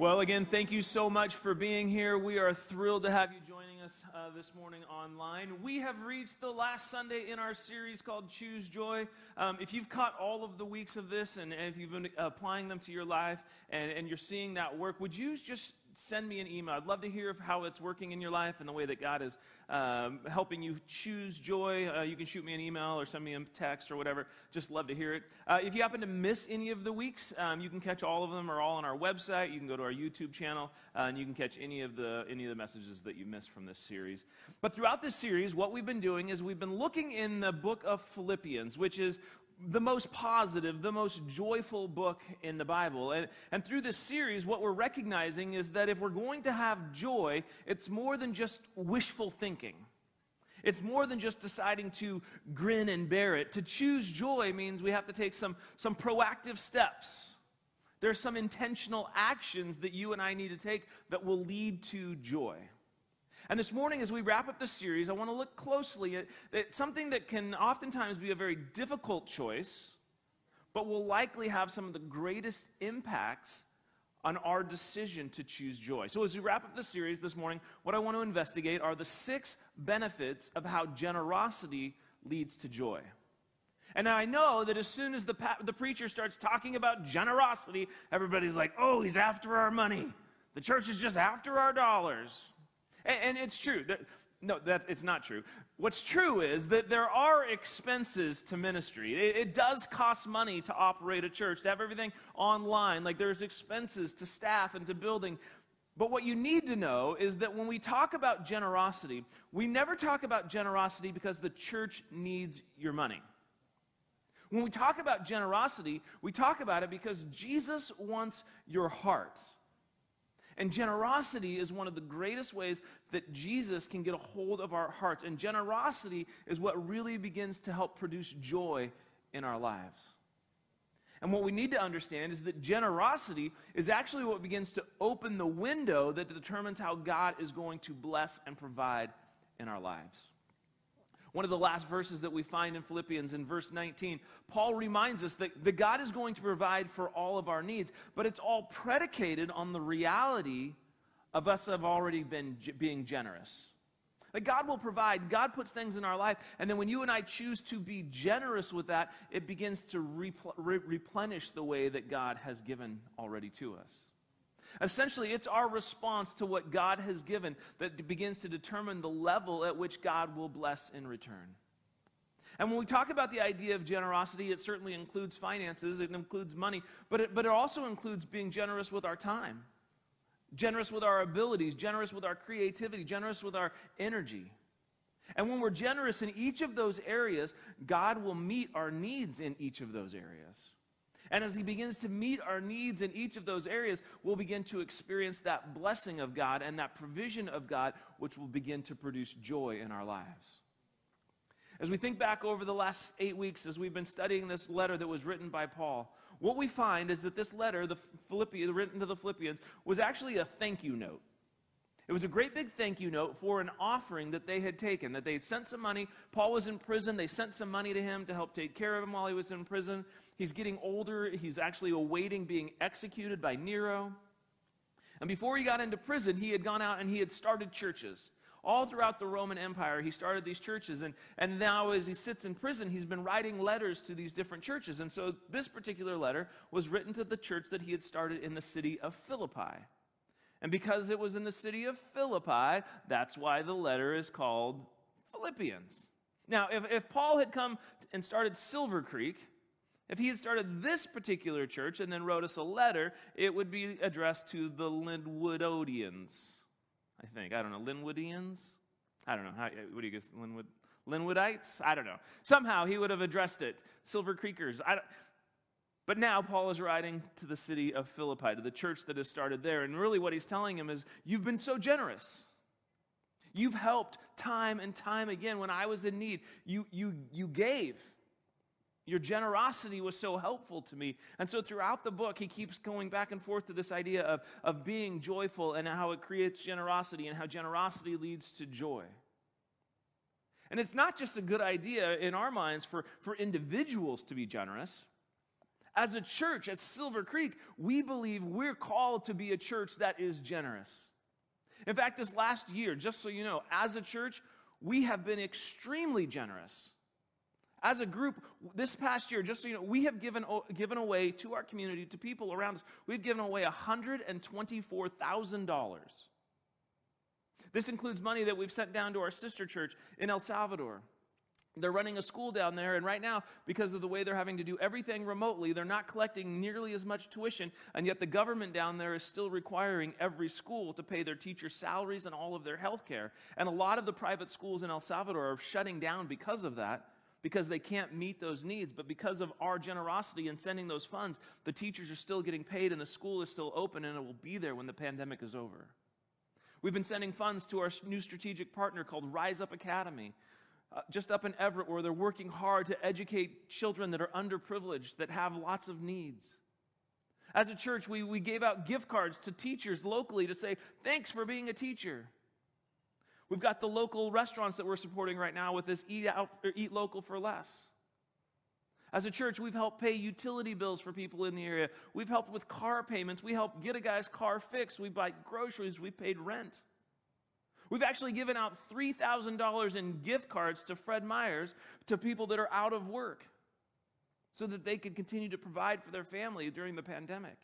Well, again, thank you so much for being here. We are thrilled to have you joining us uh, this morning online. We have reached the last Sunday in our series called Choose Joy. Um, if you've caught all of the weeks of this and, and if you've been applying them to your life and, and you're seeing that work, would you just send me an email. I'd love to hear how it's working in your life and the way that God is um, helping you choose joy. Uh, you can shoot me an email or send me a text or whatever. Just love to hear it. Uh, if you happen to miss any of the weeks, um, you can catch all of them. Are all on our website. You can go to our YouTube channel uh, and you can catch any of the any of the messages that you missed from this series. But throughout this series, what we've been doing is we've been looking in the book of Philippians, which is the most positive, the most joyful book in the Bible. And, and through this series, what we're recognizing is that if we're going to have joy, it's more than just wishful thinking. It's more than just deciding to grin and bear it. To choose joy means we have to take some, some proactive steps. There's some intentional actions that you and I need to take that will lead to joy. And this morning, as we wrap up the series, I want to look closely at, at something that can oftentimes be a very difficult choice, but will likely have some of the greatest impacts on our decision to choose joy. So, as we wrap up the series this morning, what I want to investigate are the six benefits of how generosity leads to joy. And I know that as soon as the, the preacher starts talking about generosity, everybody's like, oh, he's after our money. The church is just after our dollars. And, and it's true. That, no, that, it's not true. What's true is that there are expenses to ministry. It, it, does cost money to operate a church, to have everything online. Like there's expenses to staff and to building. But what you need to know is that when we talk about generosity, we never talk about generosity because the church needs your money. When we talk about generosity, we talk about it because Jesus wants your heart. And generosity is one of the greatest ways that Jesus can get a hold of our hearts. And generosity is what really begins to help produce joy in our lives. And what we need to understand is that generosity is actually what begins to open the window that determines how God is going to bless and provide in our lives. One of the last verses that we find in Philippians in verse 19, Paul reminds us that, that God is going to provide for all of our needs, but it's all predicated on the reality of us have already been being generous. That God will provide, God puts things in our life, and then when you and I choose to be generous with that, it begins to repl- re- replenish the way that God has given already to us. Essentially, it's our response to what God has given that begins to determine the level at which God will bless in return. And when we talk about the idea of generosity, it certainly includes finances, it includes money, but it, but it also includes being generous with our time, generous with our abilities, generous with our creativity, generous with our energy. And when we're generous in each of those areas, God will meet our needs in each of those areas. And as He begins to meet our needs in each of those areas, we'll begin to experience that blessing of God and that provision of God, which will begin to produce joy in our lives. As we think back over the last eight weeks, as we've been studying this letter that was written by Paul, what we find is that this letter, the Philippians, written to the Philippians, was actually a thank you note. It was a great big thank you note for an offering that they had taken, that they had sent some money. Paul was in prison. They sent some money to him to help take care of him while he was in prison. He's getting older. He's actually awaiting being executed by Nero. And before he got into prison, he had gone out and he had started churches. All throughout the Roman Empire, he started these churches. And, and now, as he sits in prison, he's been writing letters to these different churches. And so, this particular letter was written to the church that he had started in the city of Philippi. And because it was in the city of Philippi, that's why the letter is called Philippians. Now, if, if Paul had come and started Silver Creek, if he had started this particular church and then wrote us a letter, it would be addressed to the Lynnwoodians. I think. I don't know. Lynnwoodians? I don't know. How, uh, what do you guess? Lynnwood? Lynnwoodites? I don't know. Somehow he would have addressed it. Silver Creekers. I don't, but now Paul is writing to the city of Philippi, to the church that has started there. And really, what he's telling him is, You've been so generous. You've helped time and time again when I was in need. You, you, you gave. Your generosity was so helpful to me. And so throughout the book, he keeps going back and forth to this idea of, of being joyful and how it creates generosity and how generosity leads to joy. And it's not just a good idea in our minds for, for individuals to be generous. As a church at Silver Creek, we believe we're called to be a church that is generous. In fact, this last year, just so you know, as a church, we have been extremely generous. As a group, this past year, just so you know, we have given, given away to our community, to people around us, we've given away $124,000. This includes money that we've sent down to our sister church in El Salvador. They're running a school down there, and right now, because of the way they're having to do everything remotely, they're not collecting nearly as much tuition, and yet the government down there is still requiring every school to pay their teachers' salaries and all of their health care. And a lot of the private schools in El Salvador are shutting down because of that, because they can't meet those needs. But because of our generosity in sending those funds, the teachers are still getting paid, and the school is still open, and it will be there when the pandemic is over. We've been sending funds to our new strategic partner called Rise Up Academy uh, just up in Everett, where they're working hard to educate children that are underprivileged, that have lots of needs. As a church, we, we gave out gift cards to teachers locally to say, thanks for being a teacher. We've got the local restaurants that we're supporting right now with this Eat, out, eat Local for Less. As a church, we've helped pay utility bills for people in the area. We've helped with car payments. We helped get a guy's car fixed. We buy groceries. We paid rent. We've actually given out $3,000 in gift cards to Fred Meyers to people that are out of work so that they could continue to provide for their family during the pandemic.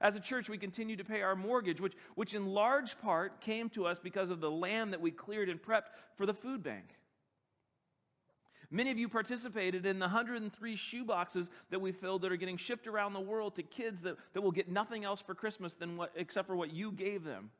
As a church, we continue to pay our mortgage, which, which in large part came to us because of the land that we cleared and prepped for the food bank. Many of you participated in the 103 shoe boxes that we filled that are getting shipped around the world to kids that, that will get nothing else for Christmas than what, except for what you gave them.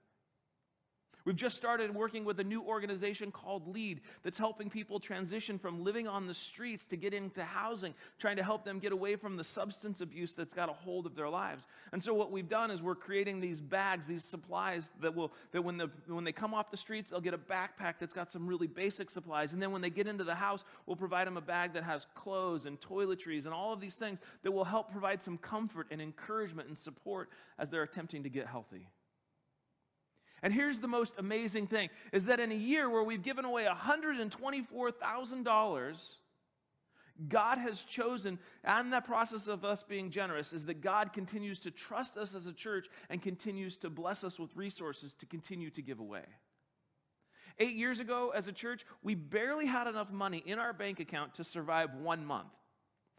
We've just started working with a new organization called LEAD that's helping people transition from living on the streets to get into housing, trying to help them get away from the substance abuse that's got a hold of their lives. And so what we've done is we're creating these bags, these supplies that will that when the when they come off the streets, they'll get a backpack that's got some really basic supplies. And then when they get into the house, we'll provide them a bag that has clothes and toiletries and all of these things that will help provide some comfort and encouragement and support as they're attempting to get healthy. And here's the most amazing thing is that in a year where we've given away $124,000, God has chosen, and that process of us being generous is that God continues to trust us as a church and continues to bless us with resources to continue to give away. Eight years ago, as a church, we barely had enough money in our bank account to survive one month.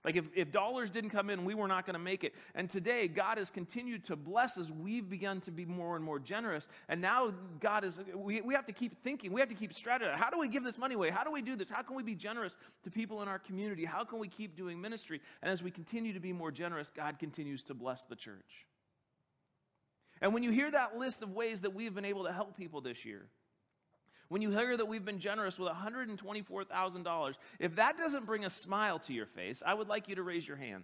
Like if, if dollars didn't come in, we were not going to make it. And today, God has continued to bless us. We've begun to be more and more generous. And now God is, we, we have to keep thinking. We have to keep strategizing. How do we give this money away? How do we do this? How can we be generous to people in our community? How can we keep doing ministry? And as we continue to be more generous, God continues to bless the church. And when you hear that list of ways that we've been able to help people this year, when you hear that we've been generous with $124,000, if that doesn't bring a smile to your face, I would like you to raise your hand.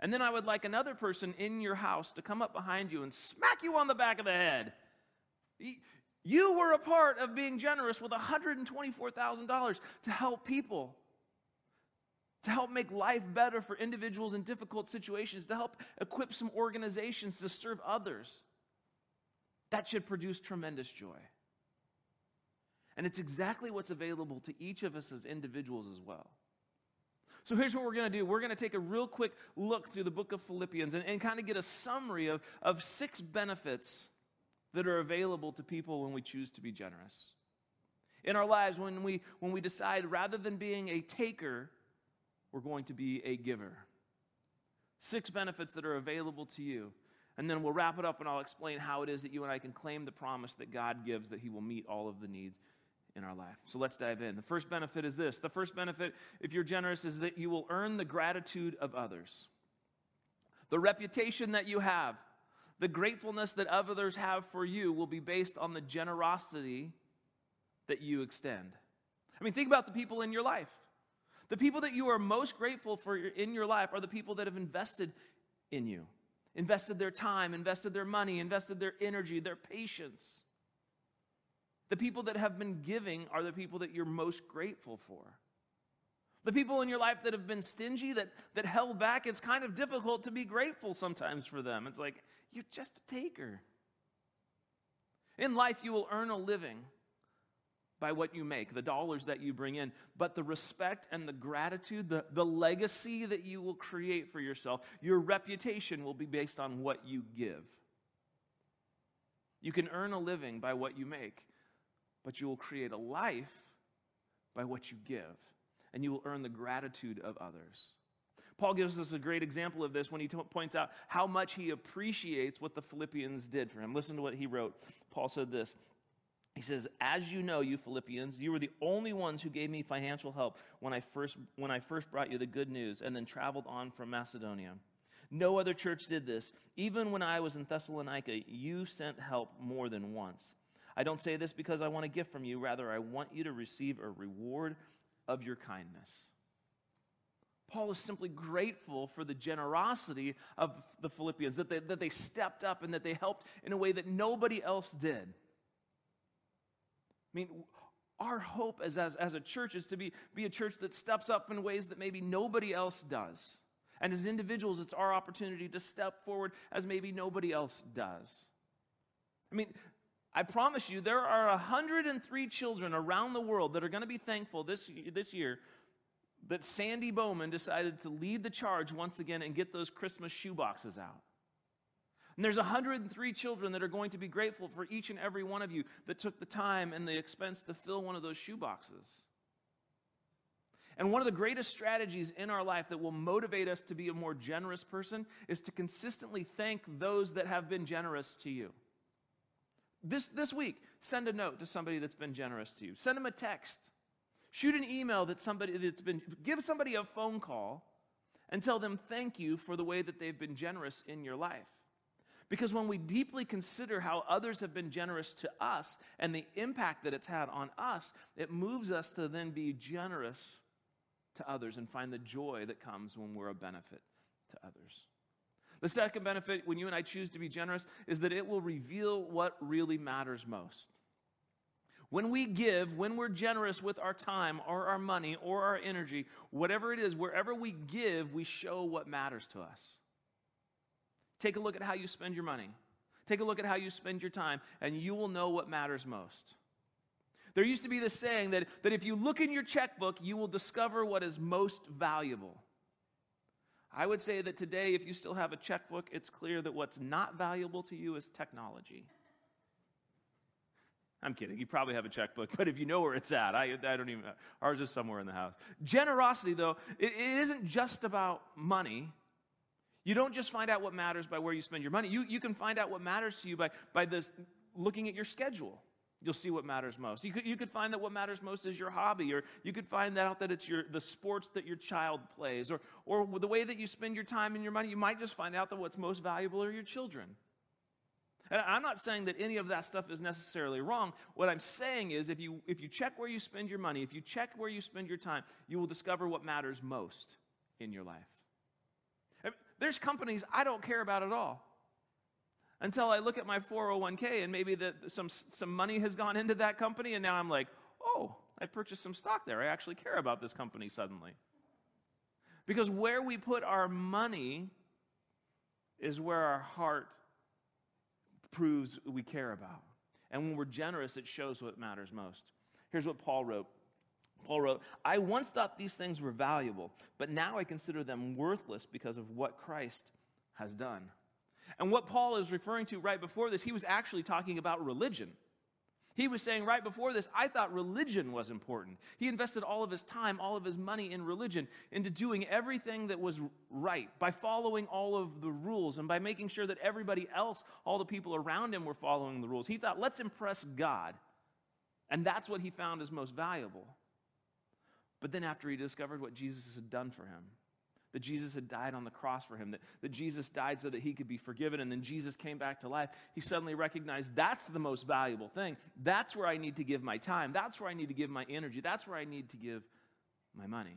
And then I would like another person in your house to come up behind you and smack you on the back of the head. You were a part of being generous with $124,000 to help people, to help make life better for individuals in difficult situations, to help equip some organizations to serve others. That should produce tremendous joy. And it's exactly what's available to each of us as individuals as well. So here's what we're going to do. We're going to take a real quick look through the book of Philippians and, and kind of get a summary of, of six benefits that are available to people when we choose to be generous. In our lives, when we, when we decide rather than being a taker, we're going to be a giver. Six benefits that are available to you. And then we'll wrap it up and I'll explain how it is that you and I can claim the promise that God gives that He will meet all of the needs in our life. So let's dive in. The first benefit is this the first benefit, if you're generous, is that you will earn the gratitude of others. The reputation that you have, the gratefulness that others have for you will be based on the generosity that you extend. I mean, think about the people in your life. The people that you are most grateful for in your life are the people that have invested in you, invested their time, invested their money, invested their energy, their patience. The people that have been giving are the people that you're most grateful for. The people in your life that have been stingy, that, that held back, it's kind of difficult to be grateful sometimes for them. It's like, you're just a taker. In life, you will earn a living by what you make, the dollars that you bring in, but the respect and the gratitude, the, the legacy that you will create for yourself, your reputation will be based on what you give. You can earn a living by what you make, but you will create a life by what you give, and you will earn the gratitude of others. Paul gives us a great example of this when he t- points out how much he appreciates what the Philippians did for him. Listen to what he wrote. Paul said this he says, As you know, you Philippians, you were the only ones who gave me financial help when I first, when I first brought you the good news and then traveled on from Macedonia. No other church did this. Even when I was in Thessalonica, you sent help more than once. I don't say this because I want a gift from you. Rather, I want you to receive a reward of your kindness. Paul is simply grateful for the generosity of the Philippians, that they, that they stepped up and that they helped in a way that nobody else did. I mean, our hope as, as, as a church is to be, be a church that steps up in ways that maybe nobody else does. And as individuals, it's our opportunity to step forward as maybe nobody else does. I mean, I promise you, there are 103 children around the world that are going to be thankful this, this year that Sandy Bowman decided to lead the charge once again and get those Christmas shoe boxes out. And there's 103 children that are going to be grateful for each and every one of you that took the time and the expense to fill one of those shoe boxes. And one of the greatest strategies in our life that will motivate us to be a more generous person is to consistently thank those that have been generous to you. This, this week, send a note to somebody that's been generous to you. Send them a text. Shoot an email that somebody that's been, give somebody a phone call and tell them thank you for the way that they've been generous in your life. Because when we deeply consider how others have been generous to us and the impact that it's had on us, it moves us to then be generous to others and find the joy that comes when we're a benefit to others. The second benefit, when you and I choose to be generous, is that it will reveal what really matters most. When we give, when we're generous with our time or our money or our energy, whatever it is, wherever we give, we show what matters to us. Take a look at how you spend your money. Take a look at how you spend your time, and you will know what matters most. There used to be this saying that, that if you look in your checkbook, you will discover what is most valuable. I would say that today, if you still have a checkbook, it's clear that what's not valuable to you is technology. I'm kidding. You probably have a checkbook, but if you know where it's at, I, I don't even, ours is somewhere in the house. Generosity, though, it, it isn't just about money. You don't just find out what matters by where you spend your money. You, you can find out what matters to you by, by this, looking at your schedule. You'll see what matters most. You could, you could find that what matters most is your hobby, or you could find out that it's your, the sports that your child plays, or, or the way that you spend your time and your money. You might just find out that what's most valuable are your children. And I'm not saying that any of that stuff is necessarily wrong. What I'm saying is if you, if you check where you spend your money, if you check where you spend your time, you will discover what matters most in your life. There's companies I don't care about at all until I look at my 401k and maybe that some, some money has gone into that company, and now I'm like, oh, I purchased some stock there. I actually care about this company suddenly. Because where we put our money is where our heart proves we care about. And when we're generous, it shows what matters most. Here's what Paul wrote Paul wrote, I once thought these things were valuable, but now I consider them worthless because of what Christ has done. And what Paul is referring to right before this, he was actually talking about religion. He was saying right before this, I thought religion was important. He invested all of his time, all of his money in religion, into doing everything that was right, by following all of the rules, and by making sure that everybody else, all the people around him, were following the rules. He thought, let's impress God. And that's what he found as most valuable. But then, after he discovered what Jesus had done for him, that Jesus had died on the cross for him, that, that Jesus died so that he could be forgiven, and then Jesus came back to life, he suddenly recognized that's the most valuable thing. That's where I need to give my time. That's where I need to give my energy. That's where I need to give my money.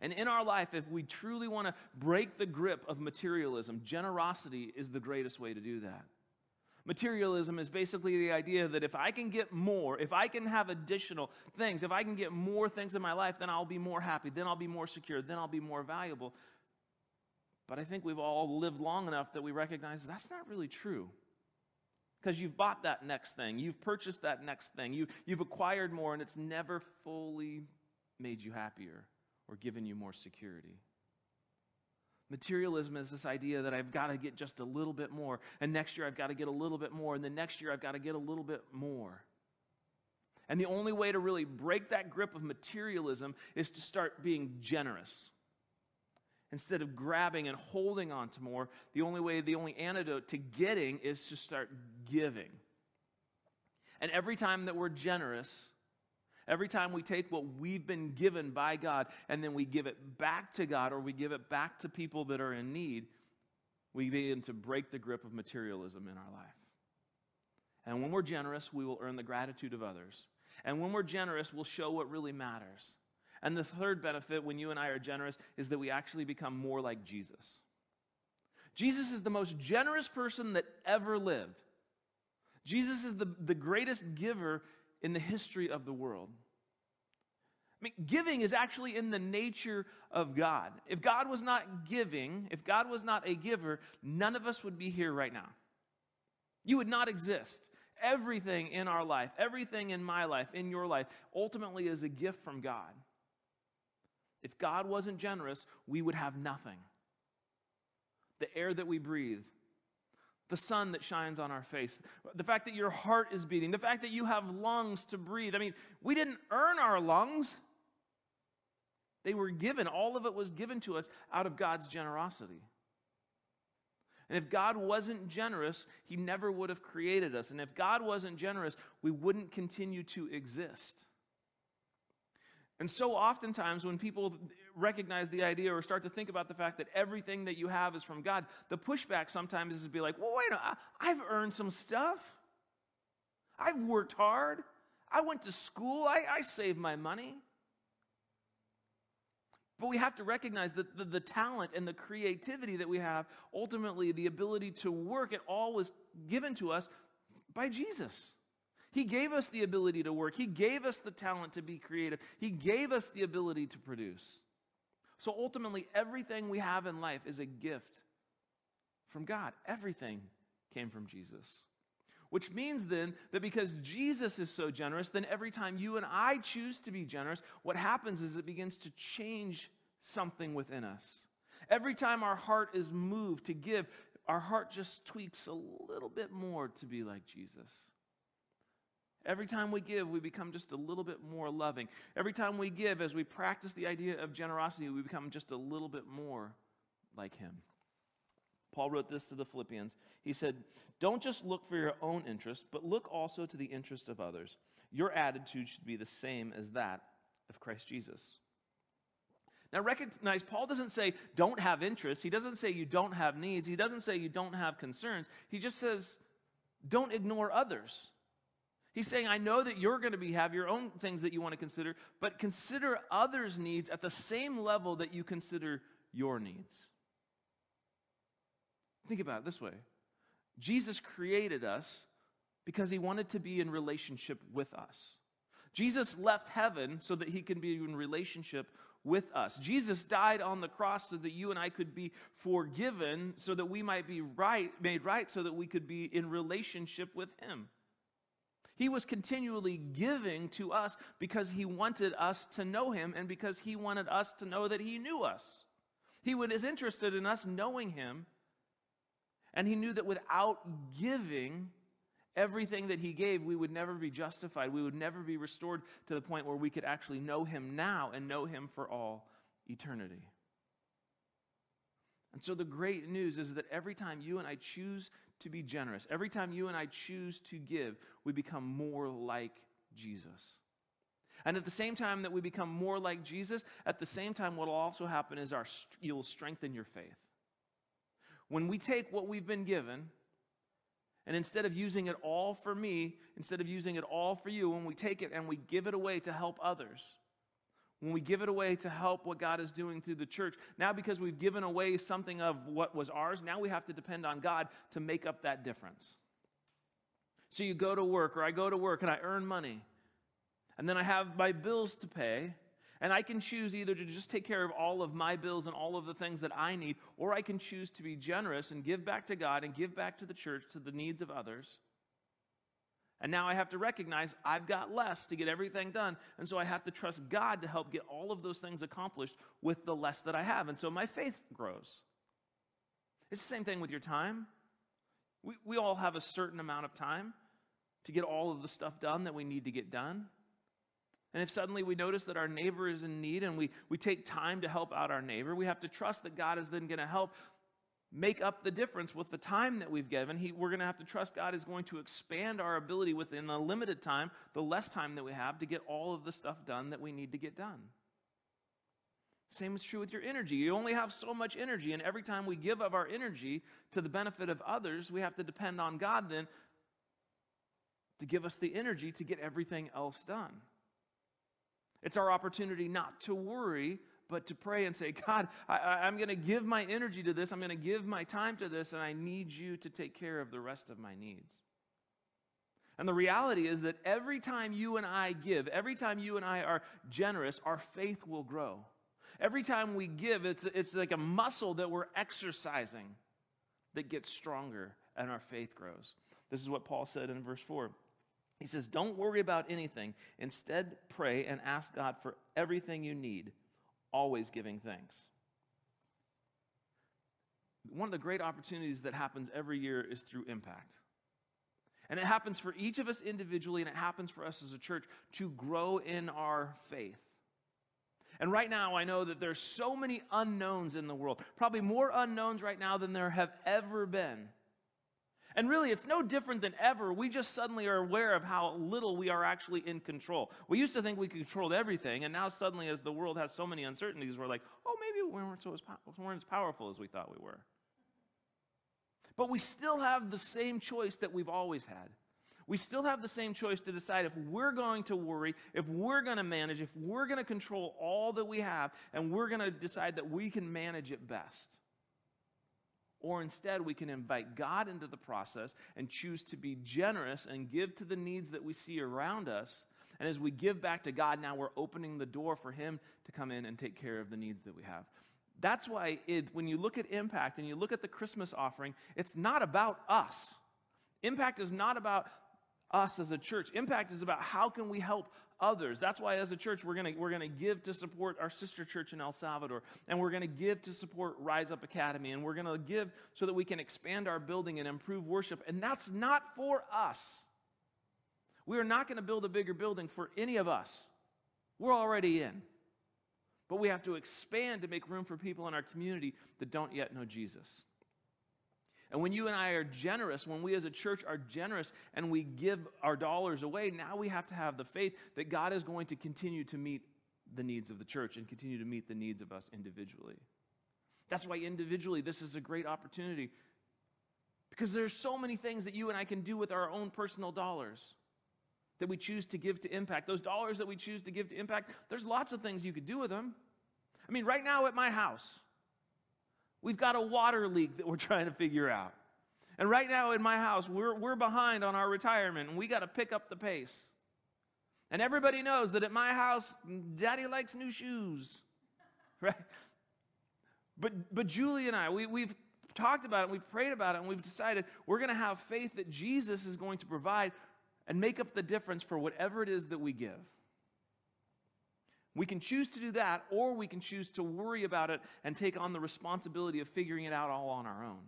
And in our life, if we truly want to break the grip of materialism, generosity is the greatest way to do that. Materialism is basically the idea that if I can get more, if I can have additional things, if I can get more things in my life, then I'll be more happy, then I'll be more secure, then I'll be more valuable. But I think we've all lived long enough that we recognize that's not really true. because you've bought that next thing, you've purchased that next thing, you, you've acquired more, and it's never fully made you happier or given you more security. Materialism is this idea that I've got to get just a little bit more, and next year I've got to get a little bit more, and the next year I've got to get a little bit more. And the only way to really break that grip of materialism is to start being generous. Instead of grabbing and holding on to more, the only way, the only antidote to getting is to start giving. And every time that we're generous, every time we take what we've been given by God and then we give it back to God or we give it back to people that are in need, we begin to break the grip of materialism in our life. And when we're generous, we will earn the gratitude of others. And when we're generous, we'll show what really matters. And the third benefit when you and I are generous is that we actually become more like Jesus. Jesus is the most generous person that ever lived. Jesus is the, the greatest giver in the history of the world. I mean, giving is actually in the nature of God. If God was not giving, if God was not a giver, none of us would be here right now. You would not exist. Everything in our life, everything in my life, in your life, ultimately is a gift from God. If God wasn't generous, we would have nothing. The air that we breathe, the sun that shines on our face, the fact that your heart is beating, the fact that you have lungs to breathe. I mean, we didn't earn our lungs, they were given. All of it was given to us out of God's generosity. And if God wasn't generous, He never would have created us. And if God wasn't generous, we wouldn't continue to exist. And so oftentimes, when people recognize the idea or start to think about the fact that everything that you have is from God, the pushback sometimes is to be like, well, wait, I've earned some stuff. I've worked hard. I went to school. I, I saved my money. But we have to recognize that the, the, talent and the creativity that we have, ultimately, the ability to work, it all was given to us by Jesus. He gave us the ability to work, He gave us the talent to be creative, He gave us the ability to produce. So ultimately, everything we have in life is a gift from God. Everything came from Jesus. Which means then that because Jesus is so generous, then every time you and I choose to be generous, what happens is it begins to change something within us. Every time our heart is moved to give, our heart just tweaks a little bit more to be like Jesus. Every time we give, we become just a little bit more loving. Every time we give, as we practice the idea of generosity, we become just a little bit more like Him. Paul wrote this to the Philippians. He said, Don't just look for your own interest, but look also to the interest of others. Your attitude should be the same as that of Christ Jesus. Now, recognize Paul doesn't say don't have interests. He doesn't say you don't have needs. He doesn't say you don't have concerns. He just says don't ignore others. He's saying, I know that you're going to be have your own things that you want to consider, but consider others' needs at the same level that you consider your needs. Think about it this way Jesus created us because he wanted to be in relationship with us. Jesus left heaven so that he can be in relationship with us. Jesus died on the cross so that you and I could be forgiven, so that we might be right, made right, so that we could be in relationship with him. He was continually giving to us because he wanted us to know him and because he wanted us to know that he knew us. He was interested in us knowing him, and he knew that without giving everything that he gave, we would never be justified. We would never be restored to the point where we could actually know him now and know him for all eternity. And so the great news is that every time you and I choose to be generous. Every time you and I choose to give, we become more like Jesus. And at the same time that we become more like Jesus, at the same time, what will also happen is our, you will strengthen your faith. When we take what we've been given, and instead of using it all for me, instead of using it all for you, when we take it and we give it away to help others, when we give it away to help what God is doing through the church. Now, because we've given away something of what was ours, now we have to depend on God to make up that difference. So you go to work, or I go to work and I earn money, and then I have my bills to pay. And I can choose either to just take care of all of my bills and all of the things that I need, or I can choose to be generous and give back to God and give back to the church, to the needs of others. And now I have to recognize I've got less to get everything done. And so I have to trust God to help get all of those things accomplished with the less that I have. And so my faith grows. It's the same thing with your time. We, we all have a certain amount of time to get all of the stuff done that we need to get done. And if suddenly we notice that our neighbor is in need and we, we take time to help out our neighbor, we have to trust that God is then going to help make up the difference with the time that we've given. He, we're going to have to trust God is going to expand our ability within the limited time, the less time that we have, to get all of the stuff done that we need to get done. Same is true with your energy. You only have so much energy, and every time we give of our energy to the benefit of others, we have to depend on God then to give us the energy to get everything else done. It's our opportunity not to worry, but to pray and say, God, I, am going to give my energy to this. I'm going to give my time to this, and I need you to take care of the rest of my needs. And the reality is that every time you and I give, every time you and I are generous, our faith will grow. Every time we give, it's, it's like a muscle that we're exercising that gets stronger and our faith grows. This is what Paul said in verse 4. He says, Don't worry about anything. Instead, pray and ask God for everything you need, always giving thanks. One of the great opportunities that happens every year is through impact. And it happens for each of us individually, and it happens for us as a church to grow in our faith. And right now, I know that there's so many unknowns in the world, probably more unknowns right now than there have ever been. And really, it's no different than ever. We just suddenly are aware of how little we are actually in control. We used to think we controlled everything, and now suddenly, as the world has so many uncertainties, we're like, oh, maybe we weren't, so as, we weren't as powerful as we thought we were. But we still have the same choice that we've always had. We still have the same choice to decide if we're going to worry, if we're going to manage, if we're going to control all that we have, and we're going to decide that we can manage it best. Or instead, we can invite God into the process and choose to be generous and give to the needs that we see around us. And as we give back to God, now we're opening the door for Him to come in and take care of the needs that we have. That's why it, when you look at impact and you look at the Christmas offering, it's not about us. Impact is not about us as a church. Impact is about how can we help others. That's why, as a church, we're going we're gonna give to support our sister church in El Salvador, and we're going to give to support Rise Up Academy, and we're going to give so that we can expand our building and improve worship. And that's not for us. We are not going to build a bigger building for any of us. We're already in. But we have to expand to make room for people in our community that don't yet know Jesus. And when you and I are generous, when we as a church are generous and we give our dollars away, now we have to have the faith that God is going to continue to meet the needs of the church and continue to meet the needs of us individually. That's why individually this is a great opportunity because there's so many things that you and I can do with our own personal dollars that we choose to give to impact. Those dollars that we choose to give to impact, there's lots of things you could do with them. I mean, right now at my house, We've got a water leak that we're trying to figure out. And right now in my house, we're, we're behind on our retirement and we got to pick up the pace. And everybody knows that at my house, daddy likes new shoes, right? But, but Julie and I, we, we've talked about it, we've prayed about it, and we've decided we're going to have faith that Jesus is going to provide and make up the difference for whatever it is that we give. We can choose to do that, or we can choose to worry about it and take on the responsibility of figuring it out all on our own.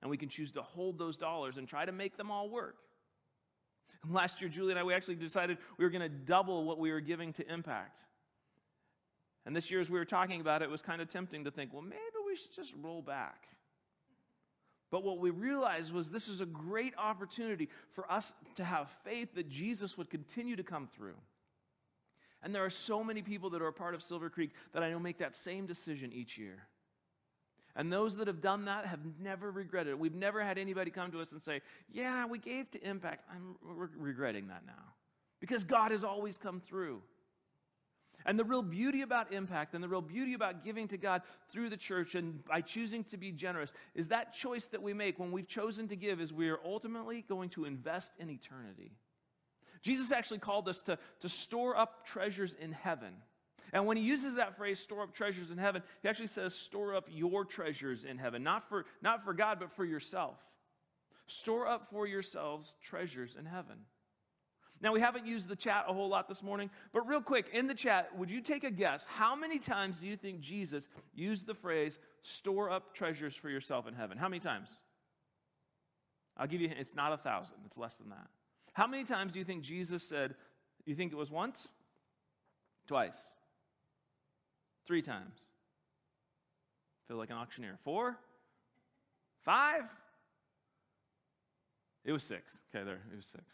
And we can choose to hold those dollars and try to make them all work. Last year, Julie and I, we actually decided we were going to double what we were giving to Impact. And this year, as we were talking about it, it was kind of tempting to think, well, maybe we should just roll back. But what we realized was this is a great opportunity for us to have faith that Jesus would continue to come through. And there are so many people that are a part of Silver Creek that I know make that same decision each year. And those that have done that have never regretted it. We've never had anybody come to us and say, Yeah, we gave to Impact. I'm re- regretting that now. Because God has always come through. And the real beauty about impact and the real beauty about giving to God through the church and by choosing to be generous is that choice that we make when we've chosen to give is we are ultimately going to invest in eternity. Jesus actually called us to, to store up treasures in heaven. And when he uses that phrase, store up treasures in heaven, he actually says, store up your treasures in heaven. Not for, not for God, but for yourself. Store up for yourselves treasures in heaven. Now, we haven't used the chat a whole lot this morning, but real quick, in the chat, would you take a guess? How many times do you think Jesus used the phrase, store up treasures for yourself in heaven? How many times? I'll give you, it's not a thousand, it's less than that. How many times do you think Jesus said, you think it was once? Twice? Three times? Feel like an auctioneer. Four? Five? It was six. Okay, there, it was six.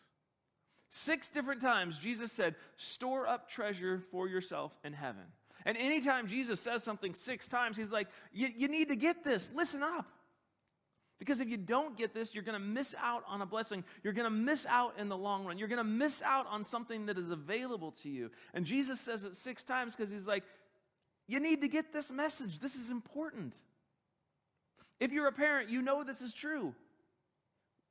Six different times Jesus said, store up treasure for yourself in heaven. And anytime Jesus says something six times, he's like, you need to get this. Listen up. Because if you don't get this, you're going to miss out on a blessing. You're going to miss out in the long run. You're going to miss out on something that is available to you. And Jesus says it six times because he's like, you need to get this message. This is important. If you're a parent, you know this is true.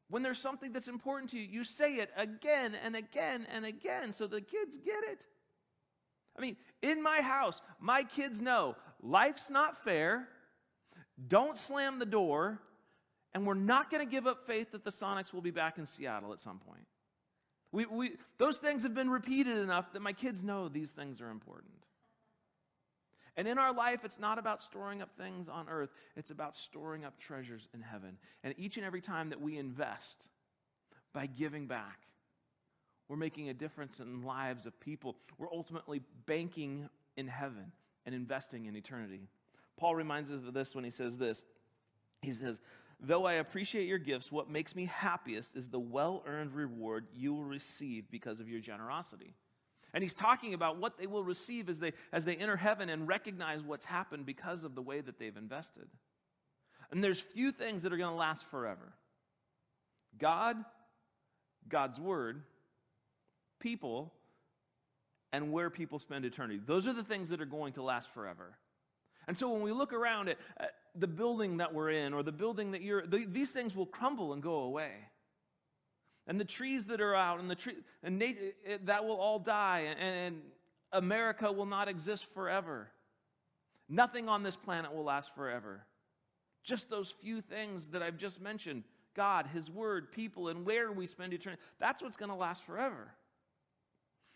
When there's something that's important to you, you say it again and again and again so the kids get it. I mean, in my house, my kids know life's not fair. Don't slam the door. And we're not going to give up faith that the Sonics will be back in Seattle at some point. We, we, those things have been repeated enough that my kids know these things are important. And in our life, it's not about storing up things on earth, it's about storing up treasures in heaven. And each and every time that we invest by giving back, we're making a difference in lives of people. We're ultimately banking in heaven and investing in eternity. Paul reminds us of this when he says this. He says, Though I appreciate your gifts, what makes me happiest is the well earned reward you will receive because of your generosity. And he's talking about what they will receive as they, as they enter heaven and recognize what's happened because of the way that they've invested. And there's few things that are going to last forever God, God's word, people, and where people spend eternity. Those are the things that are going to last forever. And so when we look around at, at the building that we're in or the building that you're, the, these things will crumble and go away. And the trees that are out and the tree and nature, that will all die and, and america will not exist forever. Nothing on this planet will last forever. Just those few things that i've just mentioned. God his word people and where we spend eternity. That's what's going to last forever.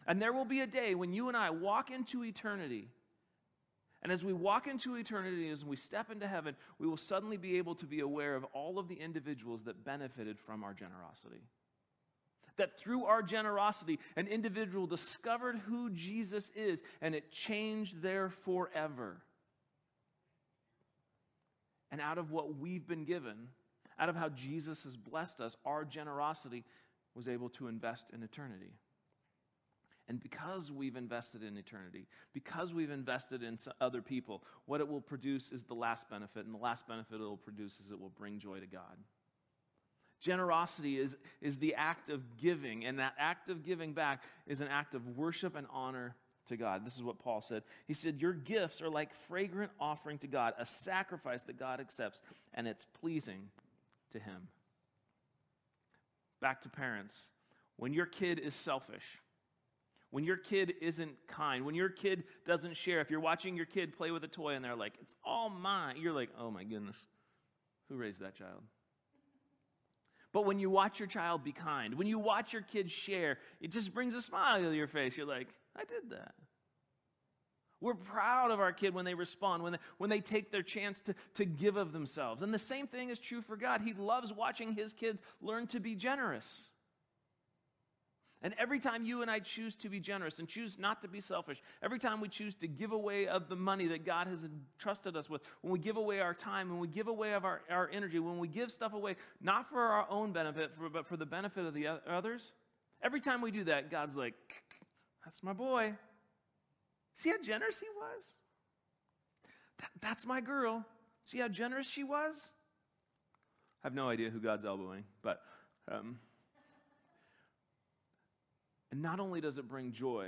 And there will be a day when you and i walk into eternity and as we walk into eternity, as we step into heaven, we will suddenly be able to be aware of all of the individuals that benefited from our generosity. That through our generosity, an individual discovered who Jesus is and it changed their forever. And out of what we've been given, out of how Jesus has blessed us, our generosity was able to invest in eternity. And because we've invested in eternity, because we've invested in other people, what it will produce is the last benefit. And the last benefit it will produce is it will bring joy to God. Generosity is, is the act of giving, and that act of giving back is an act of worship and honor to God. This is what Paul said. He said, Your gifts are like fragrant offering to God, a sacrifice that God accepts, and it's pleasing to Him. Back to parents. When your kid is selfish, when your kid isn't kind, when your kid doesn't share, if you're watching your kid play with a toy and they're like, it's all mine, you're like, oh my goodness, who raised that child? But when you watch your child be kind, when you watch your kids share, it just brings a smile to your face. You're like, I did that. We're proud of our kid when they respond, when they, when they take their chance to, to give of themselves. And the same thing is true for God. He loves watching his kids learn to be generous. And every time you and I choose to be generous and choose not to be selfish, every time we choose to give away of the money that God has entrusted us with, when we give away our time, when we give away of our, our energy, when we give stuff away, not for our own benefit, for, but for the benefit of the others, every time we do that, God's like, that's my boy. See how generous he was? That, that's my girl. See how generous she was? I have no idea who God's elbowing, but um, and not only does it bring joy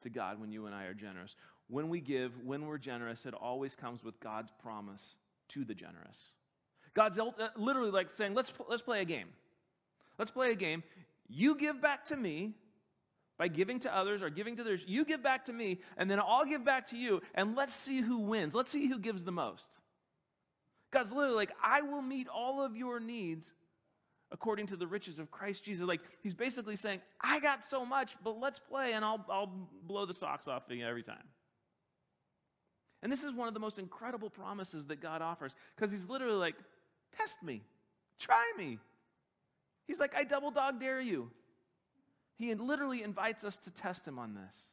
to God when you and I are generous, when we give, when we're generous, it always comes with God's promise to the generous. God's uh, literally like saying, let's, let's play a game. Let's play a game. You give back to me by giving to others or giving to others. You give back to me, and then I'll give back to you, and let's see who wins. Let's see who gives the most. God's literally like, I will meet all of your needs according to the riches of Christ Jesus. Like he's basically saying, I got so much, but let's play and I'll, I'll blow the socks off you every time. And this is one of the most incredible promises that God offers because he's literally like, test me, try me. He's like, I double dog dare you. He literally invites us to test him on this.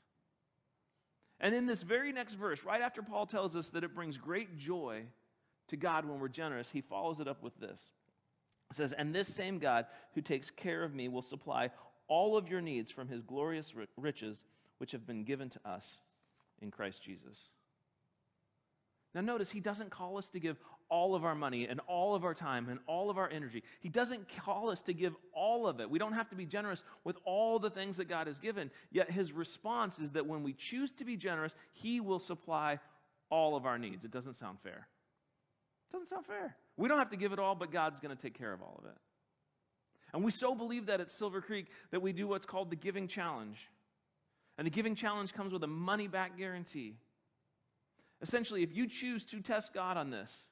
And in this very next verse, right after Paul tells us that it brings great joy to God when we're generous, he follows it up with this. It says, And this same God who takes care of me will supply all of your needs from his glorious riches, which have been given to us in Christ Jesus. Now, notice he doesn't call us to give all of our money and all of our time and all of our energy. He doesn't call us to give all of it. We don't have to be generous with all the things that God has given. Yet his response is that when we choose to be generous, he will supply all of our needs. It doesn't sound fair. It doesn't sound fair. We don't have to give it all, but God's going to take care of all of it. And we so believe that at Silver Creek that we do what's called the Giving Challenge. And the Giving Challenge comes with a money back guarantee. Essentially, if you choose to test God on this,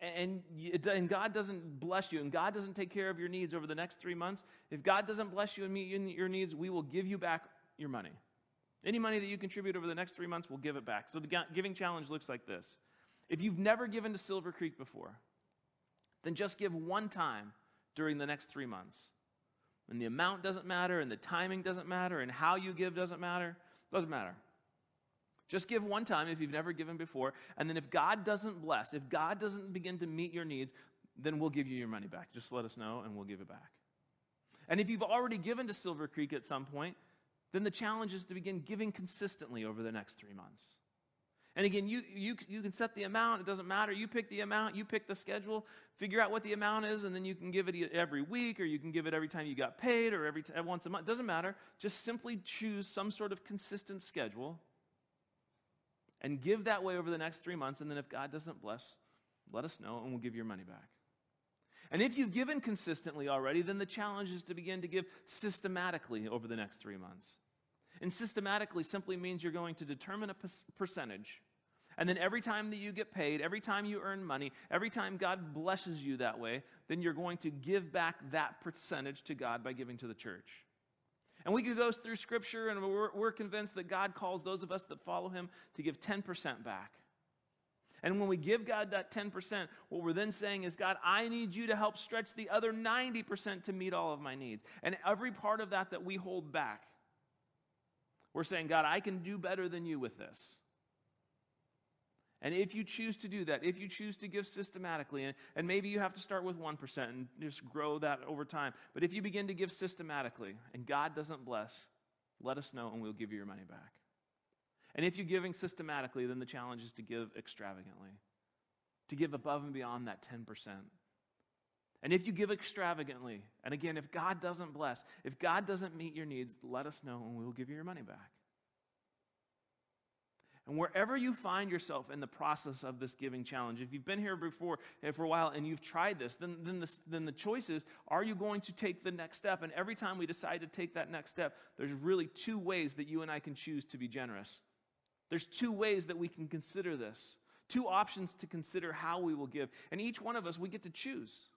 and, and God doesn't bless you, and God doesn't take care of your needs over the next three months, if God doesn't bless you and meet your needs, we will give you back your money. Any money that you contribute over the next three months, we'll give it back. So the giving challenge looks like this. If you've never given to Silver Creek before, then just give one time during the next three months. And the amount doesn't matter, and the timing doesn't matter, and how you give doesn't matter. Doesn't matter. Just give one time if you've never given before. And then if God doesn't bless, if God doesn't begin to meet your needs, then we'll give you your money back. Just let us know and we'll give it back. And if you've already given to Silver Creek at some point, then the challenge is to begin giving consistently over the next three months. And again, you, you, you can set the amount. It doesn't matter. You pick the amount, you pick the schedule, figure out what the amount is, and then you can give it every week, or you can give it every time you got paid, or every t- once a month. It doesn't matter. Just simply choose some sort of consistent schedule and give that way over the next three months. And then if God doesn't bless, let us know and we'll give your money back. And if you've given consistently already, then the challenge is to begin to give systematically over the next three months. And systematically simply means you're going to determine a percentage. And then every time that you get paid, every time you earn money, every time God blesses you that way, then you're going to give back that percentage to God by giving to the church. And we could go through scripture and we're, we're convinced that God calls those of us that follow him to give 10% back. And when we give God that 10%, what we're then saying is, God, I need you to help stretch the other 90% to meet all of my needs. And every part of that that we hold back, we're saying, God, I can do better than you with this. And if you choose to do that, if you choose to give systematically, and, and maybe you have to start with 1% and just grow that over time, but if you begin to give systematically and God doesn't bless, let us know and we'll give you your money back. And if you're giving systematically, then the challenge is to give extravagantly, to give above and beyond that 10%. And if you give extravagantly, and again, if God doesn't bless, if God doesn't meet your needs, let us know and we'll give you your money back. And wherever you find yourself in the process of this giving challenge, if you've been here before eh, for a while and you've tried this, then, then, this, then the choice is are you going to take the next step? And every time we decide to take that next step, there's really two ways that you and I can choose to be generous. There's two ways that we can consider this, two options to consider how we will give. And each one of us, we get to choose.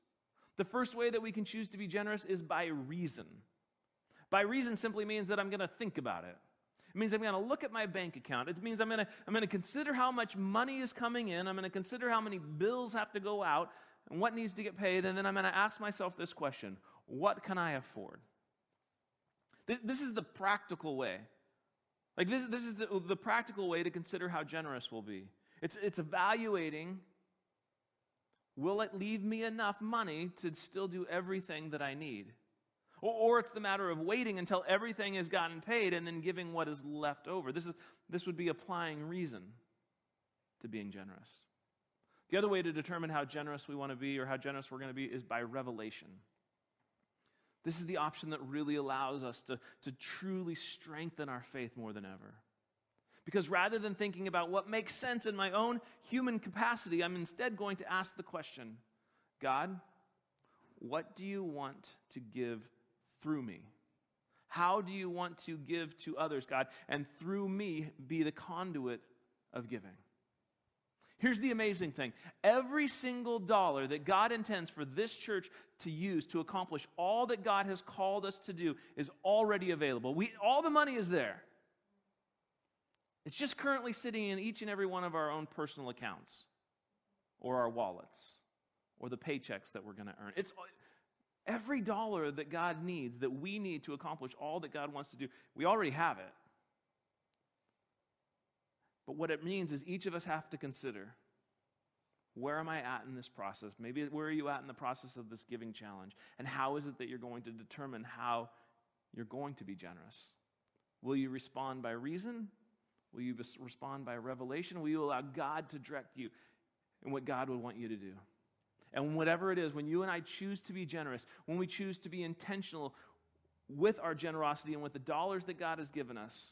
The first way that we can choose to be generous is by reason. By reason simply means that I'm going to think about it. It means I'm going to look at my bank account. It means I'm going to, I'm going to consider how much money is coming in. I'm going to consider how many bills have to go out and what needs to get paid. And then I'm going to ask myself this question What can I afford? This, this is the practical way. Like, this, this is the, the practical way to consider how generous we'll be. It's, it's evaluating will it leave me enough money to still do everything that I need? Or, it's the matter of waiting until everything has gotten paid and then giving what is left over. This, is, this would be applying reason to being generous. The other way to determine how generous we want to be or how generous we're going to be is by revelation. This is the option that really allows us to, to truly strengthen our faith more than ever. Because rather than thinking about what makes sense in my own human capacity, I'm instead going to ask the question God, what do you want to give through me? How do you want to give to others, God? And through me, be the conduit of giving. Here's the amazing thing every single dollar that God intends for this church to use to accomplish all that God has called us to do is already available. We, all the money is there. It's just currently sitting in each and every one of our own personal accounts or our wallets or the paychecks that we're going to earn. It's every dollar that God needs, that we need to accomplish all that God wants to do, we already have it. But what it means is each of us have to consider where am I at in this process? Maybe where are you at in the process of this giving challenge? And how is it that you're going to determine how you're going to be generous? Will you respond by reason? Will you respond by revelation? Will you allow God to direct you in what God would want you to do? And whatever it is, when you and I choose to be generous, when we choose to be intentional with our generosity and with the dollars that God has given us,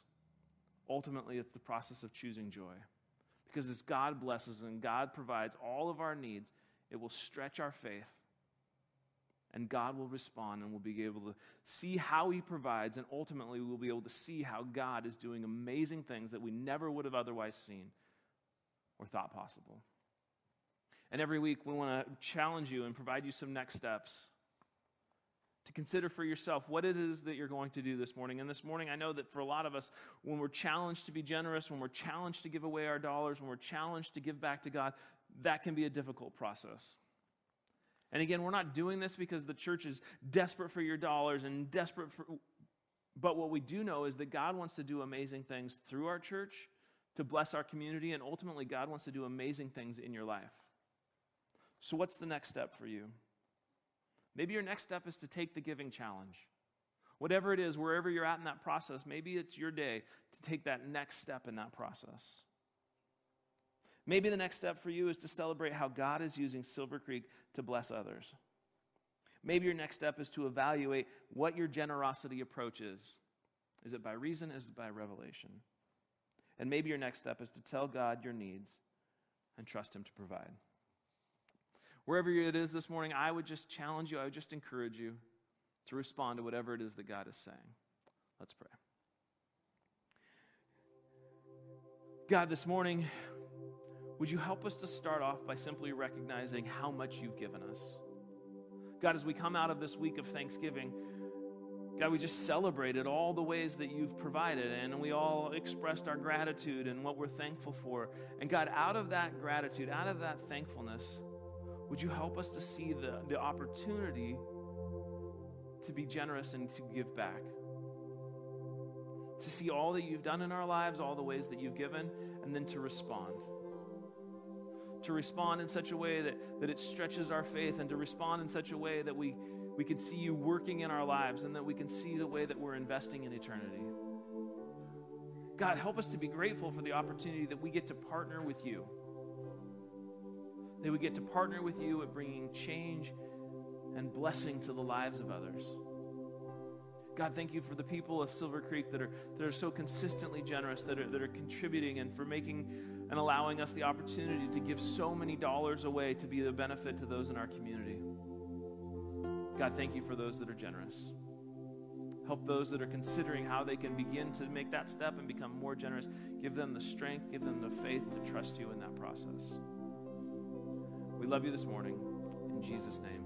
ultimately it's the process of choosing joy. Because as God blesses and God provides all of our needs, it will stretch our faith. And God will respond and we'll be able to see how He provides. And ultimately, we'll be able to see how God is doing amazing things that we never would have otherwise seen or thought possible. And every week, we want to challenge you and provide you some next steps to consider for yourself what it is that you're going to do this morning. And this morning, I know that for a lot of us, when we're challenged to be generous, when we're challenged to give away our dollars, when we're challenged to give back to God, that can be a difficult process. And again, we're not doing this because the church is desperate for your dollars and desperate for. But what we do know is that God wants to do amazing things through our church to bless our community, and ultimately, God wants to do amazing things in your life. So, what's the next step for you? Maybe your next step is to take the giving challenge. Whatever it is, wherever you're at in that process, maybe it's your day to take that next step in that process. Maybe the next step for you is to celebrate how God is using Silver Creek to bless others. Maybe your next step is to evaluate what your generosity approach is. Is it by reason? Is it by revelation? And maybe your next step is to tell God your needs and trust Him to provide. Wherever it is this morning, I would just challenge you, I would just encourage you to respond to whatever it is that God is saying. Let's pray. God, this morning, would you help us to start off by simply recognizing how much you've given us? God, as we come out of this week of Thanksgiving, God, we just celebrated all the ways that you've provided, and we all expressed our gratitude and what we're thankful for. And God, out of that gratitude, out of that thankfulness, would you help us to see the, the opportunity to be generous and to give back? To see all that you've done in our lives, all the ways that you've given, and then to respond. To respond in such a way that, that it stretches our faith, and to respond in such a way that we, we can see you working in our lives, and that we can see the way that we're investing in eternity. God, help us to be grateful for the opportunity that we get to partner with you that we get to partner with you at bringing change and blessing to the lives of others. God, thank you for the people of Silver Creek that are, that are so consistently generous, that are, that are contributing, and for making and allowing us the opportunity to give so many dollars away to be the benefit to those in our community. God, thank you for those that are generous. Help those that are considering how they can begin to make that step and become more generous. Give them the strength, give them the faith to trust you in that process. We love you this morning. In Jesus' name.